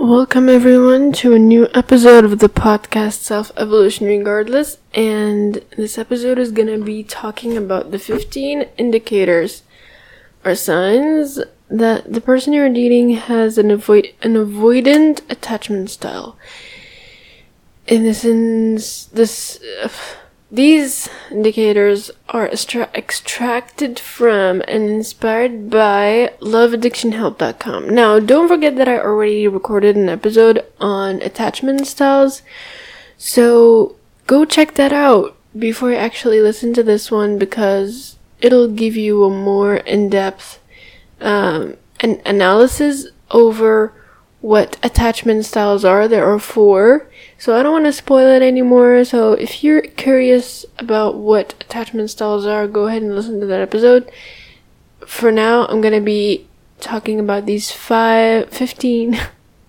Welcome everyone to a new episode of the podcast Self Evolution Regardless, and this episode is gonna be talking about the 15 indicators or signs that the person you're dating has an avoid an avoidant attachment style. In this in this uh, these indicators are extra- extracted from and inspired by loveaddictionhelp.com. Now, don't forget that I already recorded an episode on attachment styles, so go check that out before you actually listen to this one because it'll give you a more in-depth um, an analysis over what attachment styles are. There are four, so I don't want to spoil it anymore. So if you're curious about what attachment styles are, go ahead and listen to that episode. For now, I'm gonna be talking about these five, 15,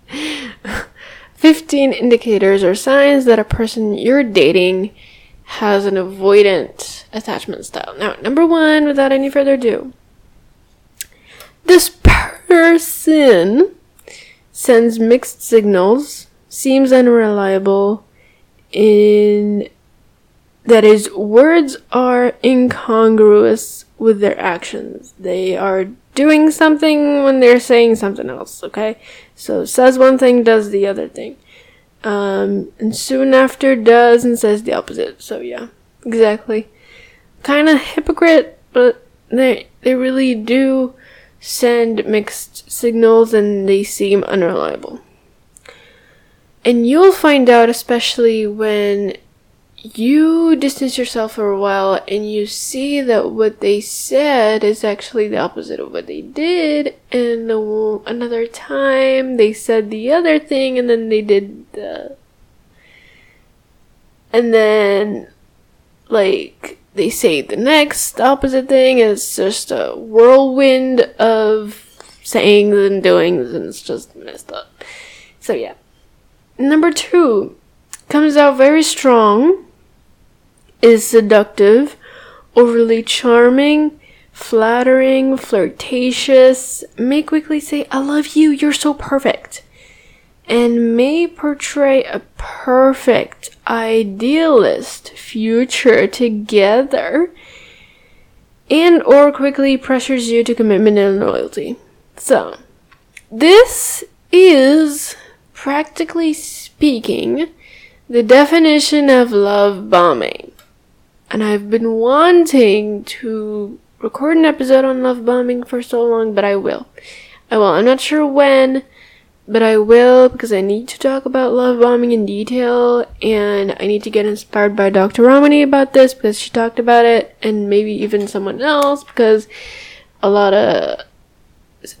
15 indicators or signs that a person you're dating has an avoidant attachment style. Now, number one, without any further ado, this person sends mixed signals, seems unreliable, in that is, words are incongruous with their actions. They are doing something when they're saying something else, okay? So says one thing, does the other thing. Um, and soon after does and says the opposite. So yeah, exactly. Kind of hypocrite, but they they really do send mixed signals and they seem unreliable. And you'll find out, especially when you distance yourself for a while and you see that what they said is actually the opposite of what they did, and another time they said the other thing and then they did the. And then, like, they say the next opposite thing is just a whirlwind of sayings and doings, and it's just messed up. So, yeah. Number two comes out very strong, is seductive, overly charming, flattering, flirtatious, may quickly say, I love you, you're so perfect and may portray a perfect idealist future together and or quickly pressures you to commitment and loyalty. So, this is practically speaking the definition of love bombing. And I've been wanting to record an episode on love bombing for so long, but I will. I will. I'm not sure when but I will because I need to talk about love bombing in detail and I need to get inspired by Dr. Ramani about this because she talked about it and maybe even someone else because a lot of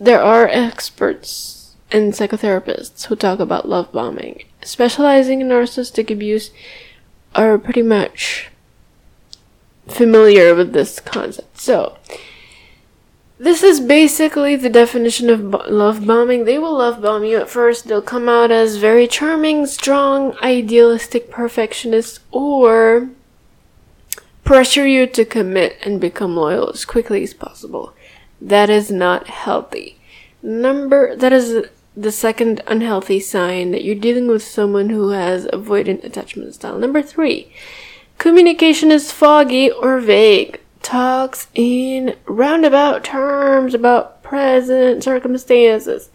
there are experts and psychotherapists who talk about love bombing. Specializing in narcissistic abuse are pretty much familiar with this concept. So, this is basically the definition of bo- love bombing. They will love bomb you at first. They'll come out as very charming, strong, idealistic perfectionists, or pressure you to commit and become loyal as quickly as possible. That is not healthy. Number, that is the second unhealthy sign that you're dealing with someone who has avoidant attachment style. Number three, communication is foggy or vague talks in roundabout terms about present circumstances,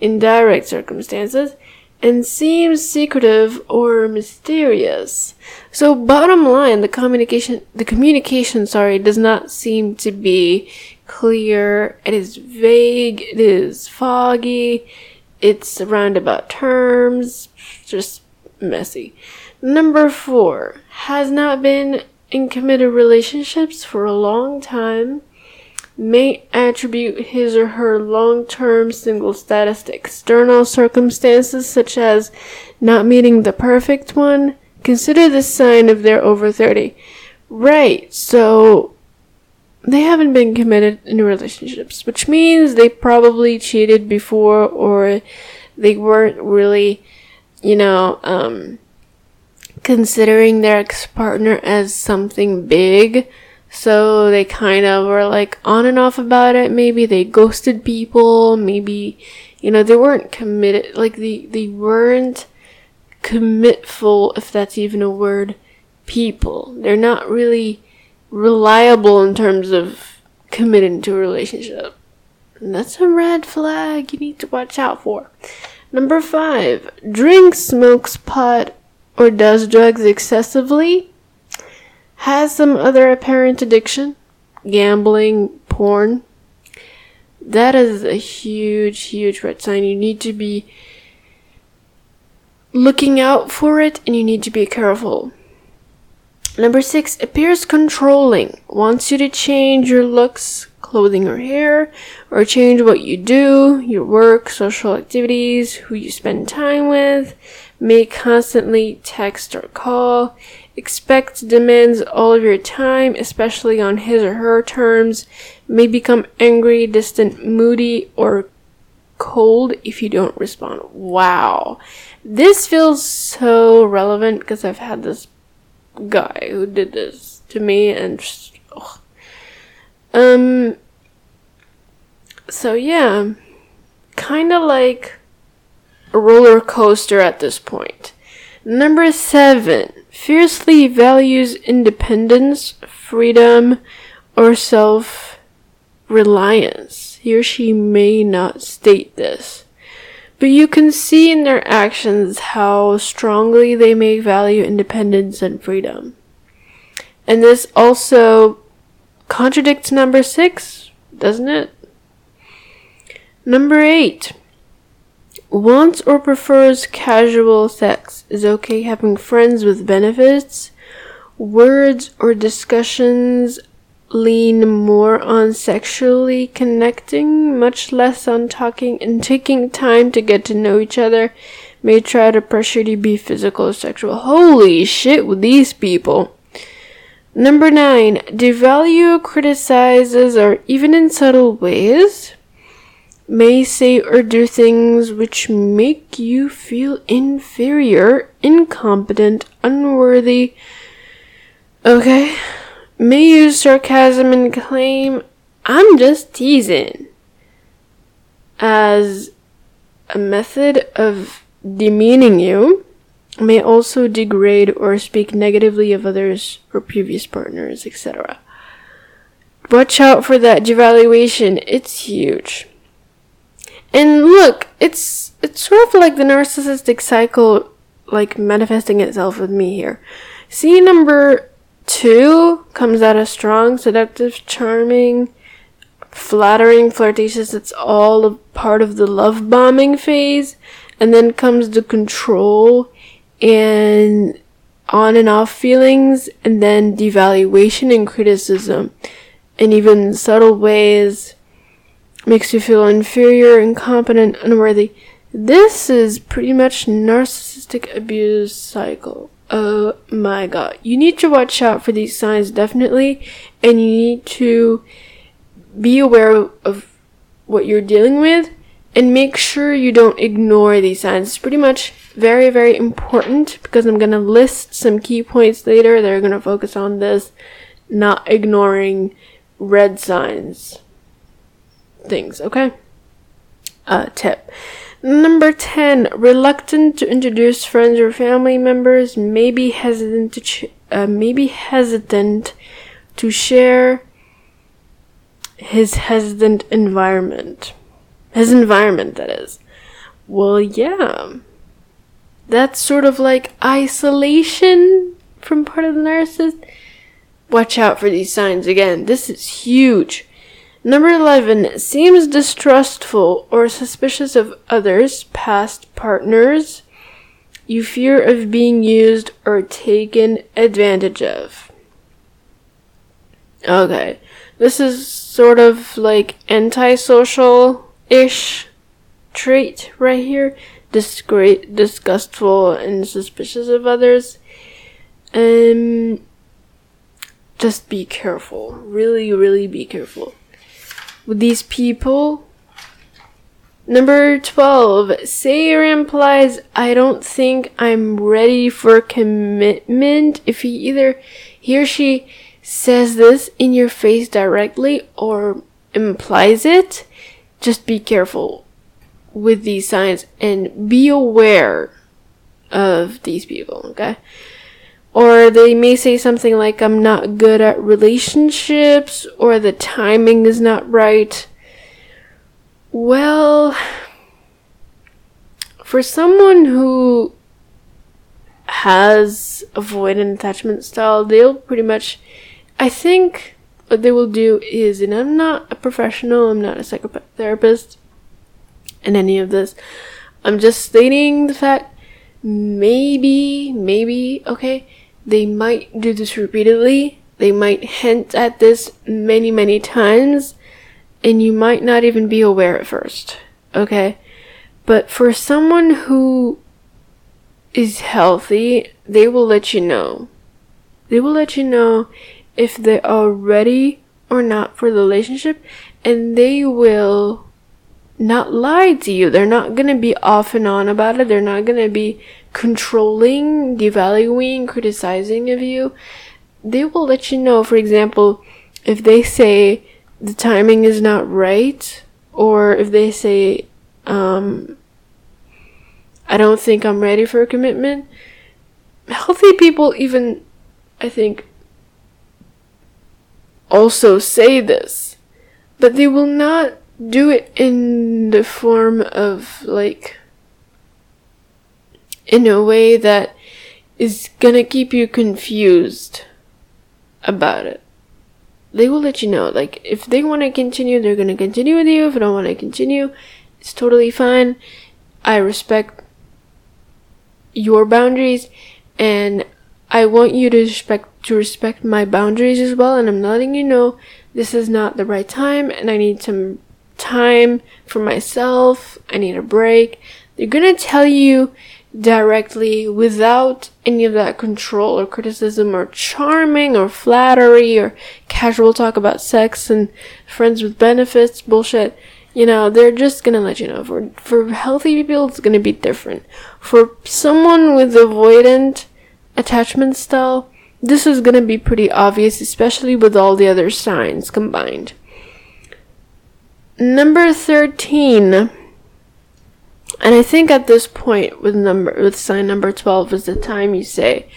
indirect circumstances, and seems secretive or mysterious. So bottom line, the communication, the communication, sorry, does not seem to be clear. It is vague. It is foggy. It's roundabout terms. Just messy. Number four has not been in committed relationships for a long time may attribute his or her long-term single status to external circumstances such as not meeting the perfect one. Consider this sign if they're over 30. Right, so they haven't been committed in relationships, which means they probably cheated before or they weren't really, you know, um, considering their ex partner as something big. So they kind of were like on and off about it. Maybe they ghosted people. Maybe, you know, they weren't committed. Like they, they weren't commitful, if that's even a word, people. They're not really reliable in terms of committing to a relationship. And that's a red flag you need to watch out for. Number five, drinks, smokes pot, or does drugs excessively, has some other apparent addiction, gambling, porn. That is a huge, huge red sign. You need to be looking out for it and you need to be careful. Number six, appears controlling, wants you to change your looks, clothing or hair, or change what you do, your work, social activities, who you spend time with, may constantly text or call, expect demands all of your time, especially on his or her terms, may become angry, distant, moody, or cold if you don't respond. Wow. This feels so relevant because I've had this guy who did this to me and just, um so yeah kind of like a roller coaster at this point. Number 7 fiercely values independence freedom or self reliance he or she may not state this but you can see in their actions how strongly they may value independence and freedom. And this also contradicts number six, doesn't it? Number eight. Wants or prefers casual sex. Is okay having friends with benefits. Words or discussions lean more on sexually connecting, much less on talking and taking time to get to know each other, may try to pressure you to be physical or sexual. Holy shit with these people. Number nine, devalue, criticizes, or even in subtle ways, may say or do things which make you feel inferior, incompetent, unworthy. Okay may use sarcasm and claim, I'm just teasing, as a method of demeaning you, may also degrade or speak negatively of others or previous partners, etc. Watch out for that devaluation, it's huge. And look, it's it's sort of like the narcissistic cycle like manifesting itself with me here. See number Two comes out as strong, seductive, charming, flattering, flirtatious. It's all a part of the love bombing phase. And then comes the control and on and off feelings, and then devaluation and criticism. And even subtle ways makes you feel inferior, incompetent, unworthy. This is pretty much narcissistic abuse cycle. Oh my god. You need to watch out for these signs definitely, and you need to be aware of what you're dealing with and make sure you don't ignore these signs. It's pretty much very, very important because I'm gonna list some key points later that are gonna focus on this, not ignoring red signs things, okay? Uh, tip. Number 10, reluctant to introduce friends or family members, maybe hesitant to ch- uh, maybe hesitant to share his hesitant environment. His environment, that is. Well, yeah. That's sort of like isolation from part of the narcissist. Watch out for these signs again. This is huge. Number 11 seems distrustful or suspicious of others, past partners. You fear of being used or taken advantage of. Okay. This is sort of like antisocial ish trait right here. Disgreat, disgustful and suspicious of others. Um, just be careful. Really, really be careful with these people. Number 12, say or implies, I don't think I'm ready for commitment. If he either, he or she says this in your face directly or implies it, just be careful with these signs and be aware of these people, okay? Or they may say something like, I'm not good at relationships, or the timing is not right. Well, for someone who has avoidant attachment style, they'll pretty much, I think what they will do is, and I'm not a professional, I'm not a psychotherapist in any of this, I'm just stating the fact maybe, maybe, okay, they might do this repeatedly. They might hint at this many, many times, and you might not even be aware at first. Okay? But for someone who is healthy, they will let you know. They will let you know if they are ready or not for the relationship, and they will not lie to you. They're not gonna be off and on about it. They're not gonna be controlling, devaluing, criticizing of you, they will let you know, for example, if they say the timing is not right, or if they say, um, I don't think I'm ready for a commitment. Healthy people even, I think, also say this, but they will not do it in the form of like in a way that is gonna keep you confused about it. They will let you know. Like, if they want to continue, they're gonna continue with you. If they don't want to continue, it's totally fine. I respect your boundaries, and I want you to respect to respect my boundaries as well. And I'm letting you know this is not the right time, and I need some time for myself. I need a break. They're gonna tell you directly without any of that control or criticism or charming or flattery or casual talk about sex and friends with benefits bullshit. You know, they're just gonna let you know. For for healthy people, it's gonna be different. For someone with avoidant attachment style, this is gonna be pretty obvious, especially with all the other signs combined. Number 13 and I think at this point with number with sign number 12 is the time you say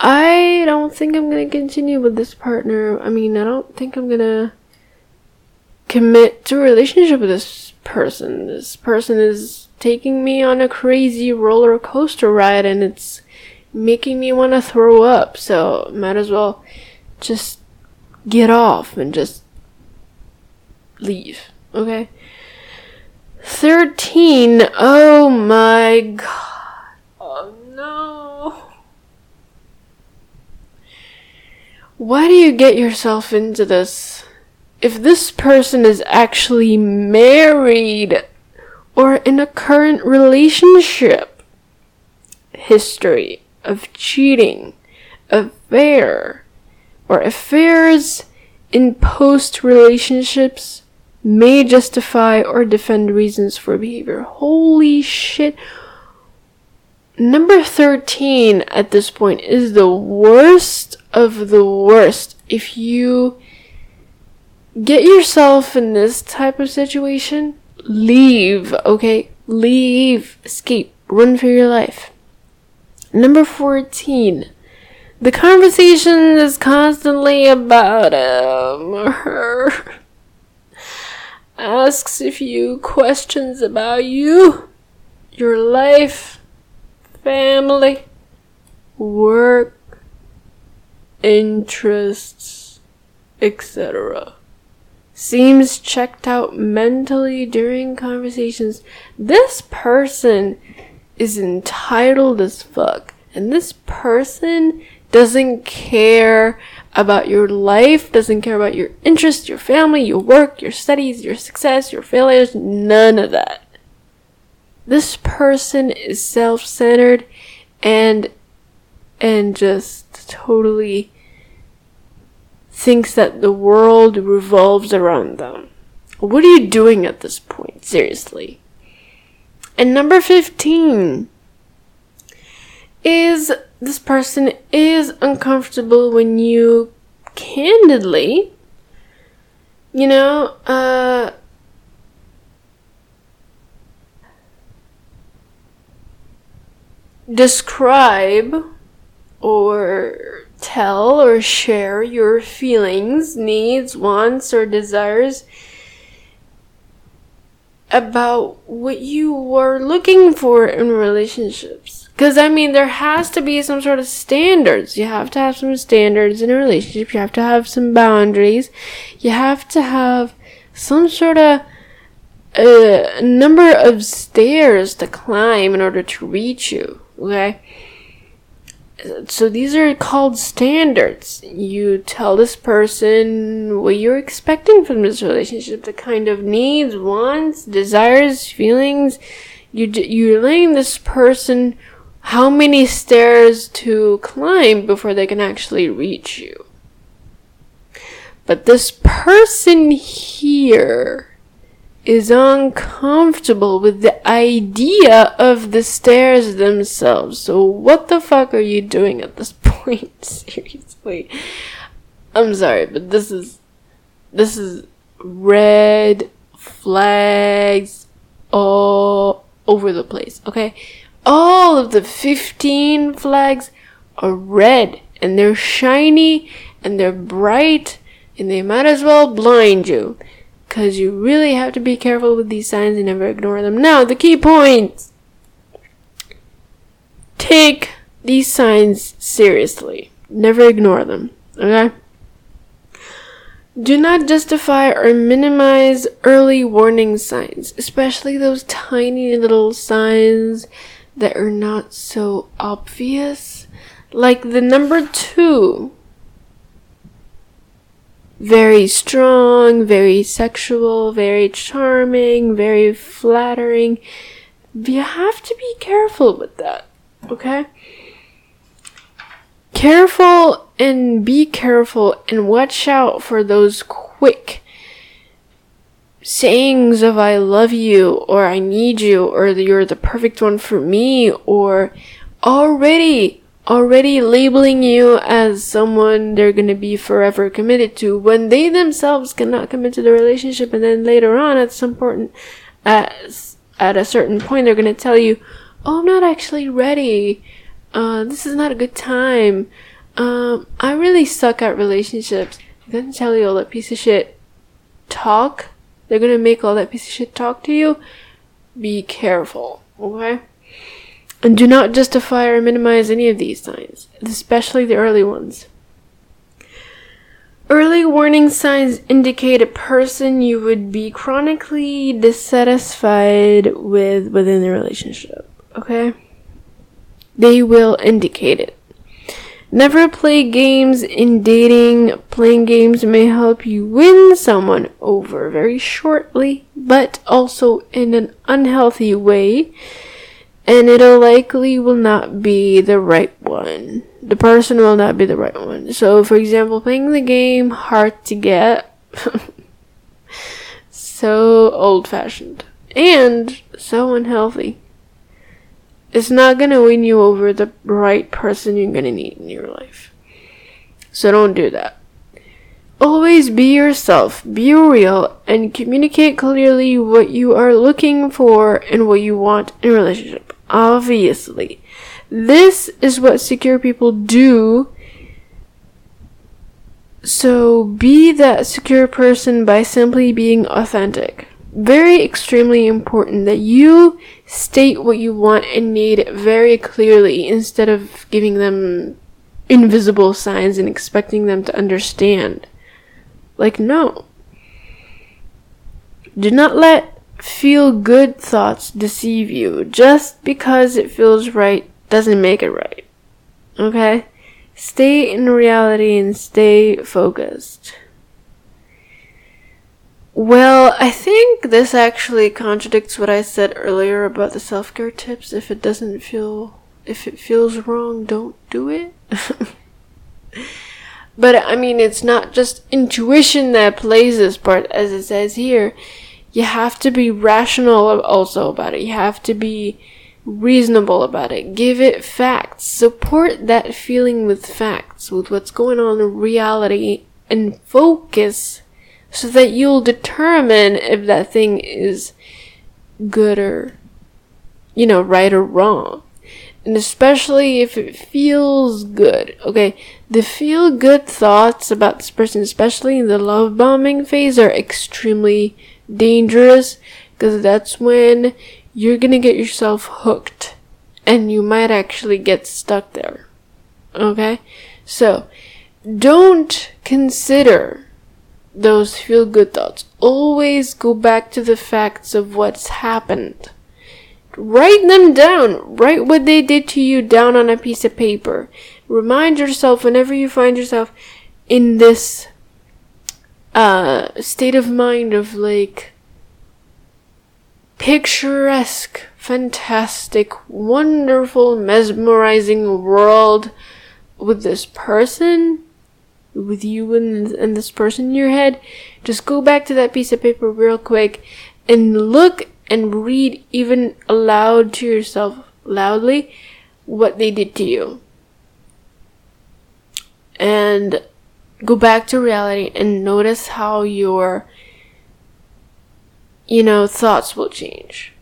I don't think I'm going to continue with this partner. I mean, I don't think I'm going to commit to a relationship with this person. This person is taking me on a crazy roller coaster ride and it's making me want to throw up. So, might as well just get off and just leave. Okay? 13. Oh my god. Oh no. Why do you get yourself into this? If this person is actually married or in a current relationship, history of cheating, affair, or affairs in post relationships, may justify or defend reasons for behavior. Holy shit. Number 13 at this point is the worst of the worst. If you get yourself in this type of situation, leave, okay? Leave, escape, run for your life. Number 14. The conversation is constantly about him um, or her asks a few questions about you, your life, family, work, interests, etc. Seems checked out mentally during conversations. This person is entitled as fuck. And this person doesn't care about your life, doesn't care about your interests, your family, your work, your studies, your success, your failures, none of that. This person is self-centered and and just totally thinks that the world revolves around them. What are you doing at this point? Seriously. And number 15 is this person is uncomfortable when you candidly. You know, uh, describe or tell or share your feelings, needs, wants, or desires about what you were looking for in relationships. Because, I mean, there has to be some sort of standards. You have to have some standards in a relationship. You have to have some boundaries. You have to have some sort of uh, number of stairs to climb in order to reach you. Okay? So these are called standards. You tell this person what you're expecting from this relationship, the kind of needs, wants, desires, feelings. You you're letting this person how many stairs to climb before they can actually reach you. But this person here is uncomfortable with the idea of the stairs themselves. So what the fuck are you doing at this point? Seriously. I'm sorry, but this is this is red flags all over the place, okay? All of the 15 flags are red and they're shiny and they're bright and they might as well blind you. Because you really have to be careful with these signs and never ignore them. Now, the key points! Take these signs seriously. Never ignore them. Okay? Do not justify or minimize early warning signs, especially those tiny little signs that are not so obvious. Like the number two very strong, very sexual, very charming, very flattering. You have to be careful with that, okay? Careful and be careful and watch out for those quick sayings of I love you or I need you or you're the perfect one for me or already already labeling you as someone they're gonna be forever committed to when they themselves cannot commit to the relationship and then later on at some point at, at a certain point they're gonna tell you oh i'm not actually ready. Uh, this is not a good time. Um, i really suck at relationships. They're gonna tell you all that piece of shit talk. They're gonna make all that piece of shit talk to you. Be careful okay and do not justify or minimize any of these signs, especially the early ones. Early warning signs indicate a person you would be chronically dissatisfied with within the relationship. Okay? They will indicate it. Never play games in dating. Playing games may help you win someone over very shortly, but also in an unhealthy way and it'll likely will not be the right one. The person will not be the right one. So, for example, playing the game hard to get, so old fashioned, and so unhealthy. It's not gonna win you over the right person you're gonna need in your life. So don't do that. Always be yourself, be real, and communicate clearly what you are looking for and what you want in a relationship. Obviously. This is what secure people do. So be that secure person by simply being authentic. Very extremely important that you state what you want and need very clearly instead of giving them invisible signs and expecting them to understand. Like, no. Do not let feel good thoughts deceive you. Just because it feels right doesn't make it right. Okay? Stay in reality and stay focused. Well, I think this actually contradicts what I said earlier about the self care tips. If it doesn't feel, if it feels wrong, don't do it. but I mean, it's not just intuition that plays this part, as it says here you have to be rational also about it. You have to be reasonable about it. Give it facts. Support that feeling with facts, with what's going on in reality, and focus so that you'll determine if that thing is good or, you know, right or wrong. And especially if it feels good. Okay, the feel good thoughts about this person, especially in the love bombing phase, are extremely dangerous because that's when you're gonna get yourself hooked and you might actually get stuck there. Okay? So, don't consider those feel good thoughts. Always go back to the facts of what's happened. Write them down. Write what they did to you down on a piece of paper. Remind yourself whenever you find yourself in this uh, state of mind of like picturesque, fantastic, wonderful, mesmerizing world with this person, with you and, and this person in your head, just go back to that piece of paper real quick and look and read even aloud to yourself loudly what they did to you. And go back to reality and notice how your you know, thoughts will change.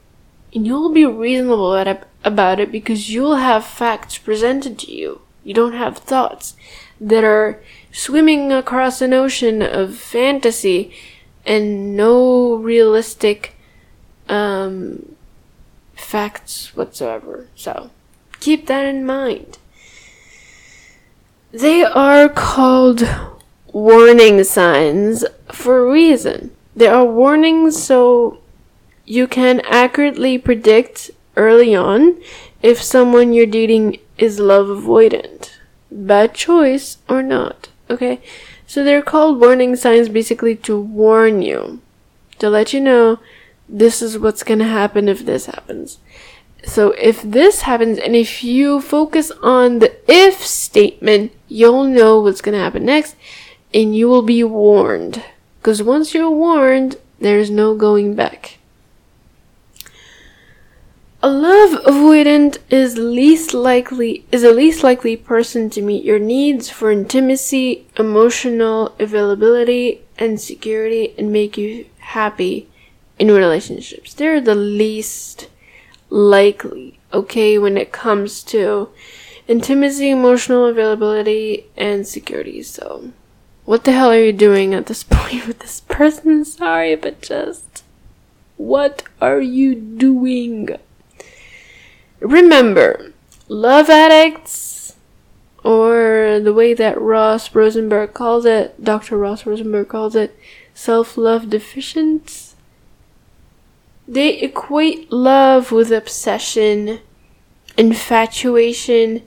And you'll be reasonable about it because you'll have facts presented to you. You don't have thoughts that are swimming across an ocean of fantasy and no realistic um, facts whatsoever. So keep that in mind. They are called warning signs for a reason. There are warnings so you can accurately predict early on if someone you're dating is love avoidant. Bad choice or not. Okay? So they're called warning signs basically to warn you, to let you know this is what's gonna happen if this happens. So if this happens and if you focus on the if statement, you'll know what's gonna happen next and you will be warned. Because once you're warned, there's no going back. A love avoidant is least likely is a least likely person to meet your needs for intimacy, emotional availability, and security and make you happy in relationships. They're the least likely, okay, when it comes to intimacy, emotional availability, and security. So what the hell are you doing at this point with this person? Sorry, but just. What are you doing? Remember, love addicts, or the way that Ross Rosenberg calls it, Dr. Ross Rosenberg calls it, self love deficients, they equate love with obsession, infatuation,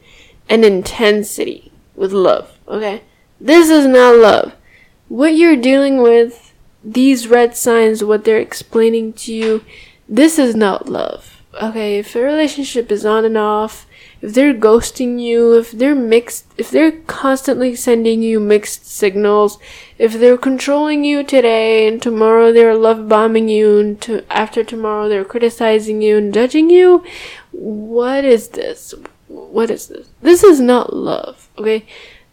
and intensity with love, okay? This is not love. What you're dealing with, these red signs, what they're explaining to you, this is not love. Okay, if a relationship is on and off, if they're ghosting you, if they're mixed, if they're constantly sending you mixed signals, if they're controlling you today and tomorrow they're love bombing you and to, after tomorrow they're criticizing you and judging you, what is this? What is this? This is not love, okay?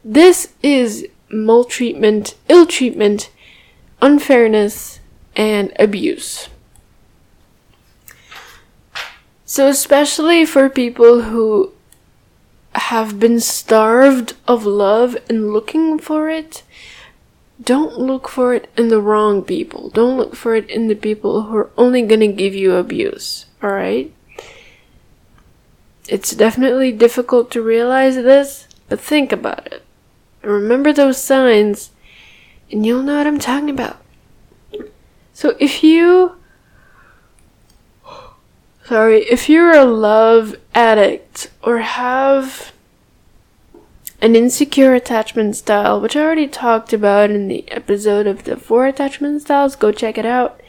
This is maltreatment, ill treatment, unfairness, and abuse. So, especially for people who have been starved of love and looking for it, don't look for it in the wrong people. Don't look for it in the people who are only gonna give you abuse, alright? It's definitely difficult to realize this, but think about it. Remember those signs, and you'll know what I'm talking about. So if you. Sorry, if you're a love addict or have an insecure attachment style, which I already talked about in the episode of the four attachment styles, go check it out.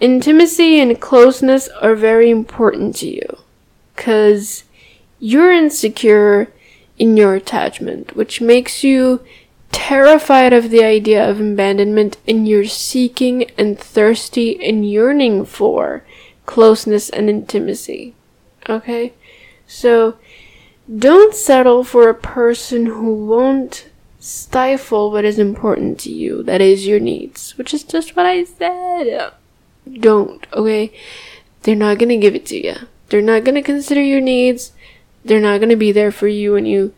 Intimacy and closeness are very important to you because you're insecure in your attachment, which makes you terrified of the idea of abandonment and you're seeking and thirsty and yearning for closeness and intimacy. Okay? So, don't settle for a person who won't stifle what is important to you. That is your needs, which is just what I said. Don't, okay? They're not gonna give it to you. They're not gonna consider your needs. They're not gonna be there for you when you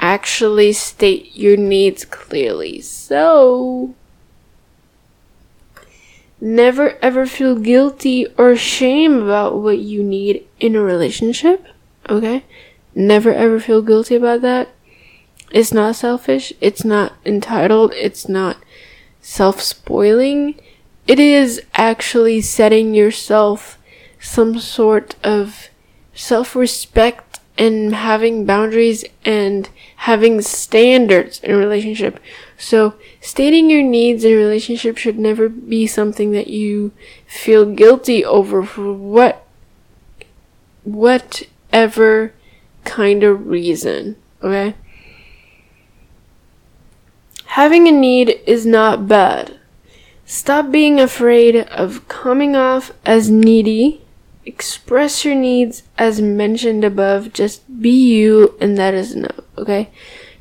actually state your needs clearly. So, never ever feel guilty or shame about what you need in a relationship. Okay? Never ever feel guilty about that. It's not selfish. It's not entitled. It's not self spoiling. It is actually setting yourself some sort of self respect and having boundaries and having standards in a relationship. So, stating your needs in a relationship should never be something that you feel guilty over for what whatever kind of reason, okay? Having a need is not bad. Stop being afraid of coming off as needy. Express your needs as mentioned above. Just be you, and that is enough, okay?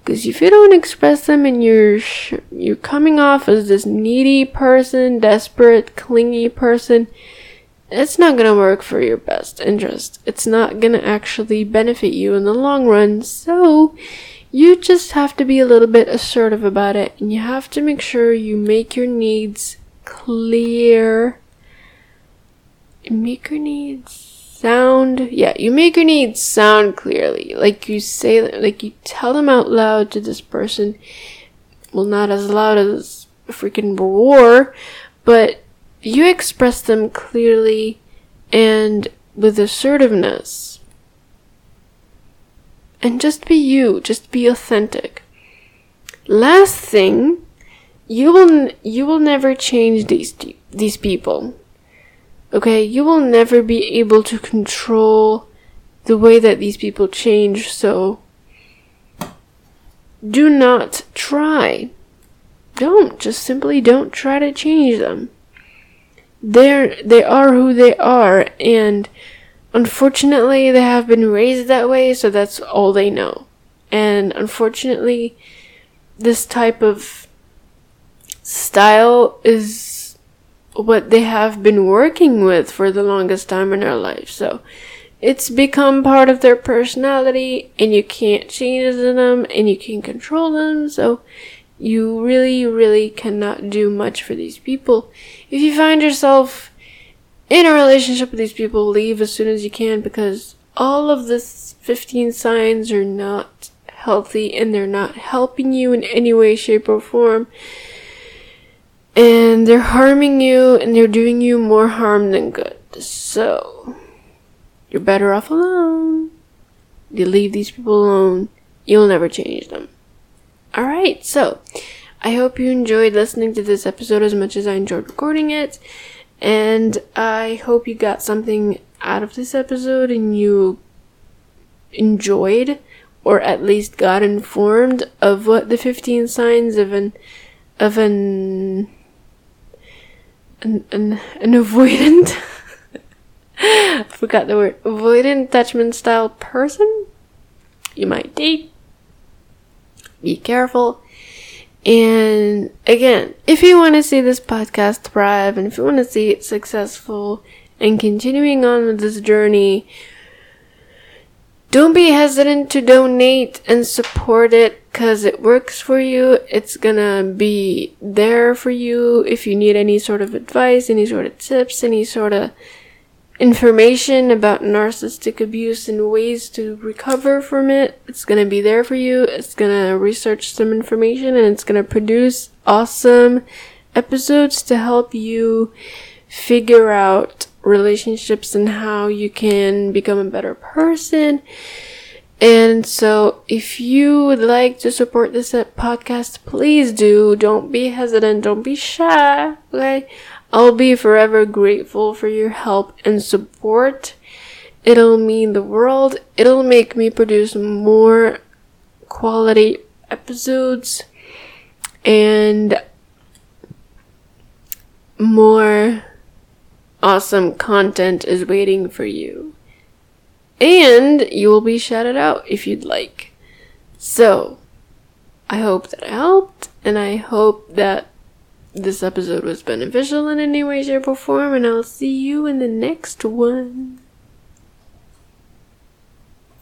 Because if you don't express them and you're sh- you're coming off as this needy person, desperate, clingy person, it's not gonna work for your best interest. It's not gonna actually benefit you in the long run. So, you just have to be a little bit assertive about it and you have to make sure you make your needs clear. Make your needs sound, yeah, you make your needs sound clearly. Like you say, like you tell them out loud to this person. Well, not as loud as a freaking war, but you express them clearly and with assertiveness and just be you, just be authentic. Last thing, you will you will never change these these people. Okay, you will never be able to control the way that these people change, so do not try. Don't just simply don't try to change them. They're they are who they are and Unfortunately, they have been raised that way, so that's all they know. And unfortunately, this type of style is what they have been working with for the longest time in their life. So it's become part of their personality, and you can't change them, and you can't control them. So you really, really cannot do much for these people. If you find yourself in a relationship with these people, leave as soon as you can because all of the 15 signs are not healthy and they're not helping you in any way, shape, or form. And they're harming you and they're doing you more harm than good. So, you're better off alone. You leave these people alone, you'll never change them. Alright, so I hope you enjoyed listening to this episode as much as I enjoyed recording it. And I hope you got something out of this episode and you enjoyed or at least got informed of what the 15 signs of an of an an an, an avoidant. Forgot the word. Avoidant attachment style person? You might date. Be careful. And again, if you want to see this podcast thrive and if you want to see it successful and continuing on with this journey, don't be hesitant to donate and support it because it works for you. It's gonna be there for you if you need any sort of advice, any sort of tips, any sort of information about narcissistic abuse and ways to recover from it. It's to be there for you. It's to research some information and it's to produce awesome episodes to help you figure out relationships and how you can become a better person. And so, if you would like to support this uh, podcast, please do. Don't be hesitant. Don't be shy. Okay. I'll be forever grateful for your help and support. It'll mean the world. It'll make me produce more quality episodes and more awesome content is waiting for you. And you will be shouted out if you'd like. So, I hope that helped, and I hope that this episode was beneficial in any way, shape, or form, and I'll see you in the next one.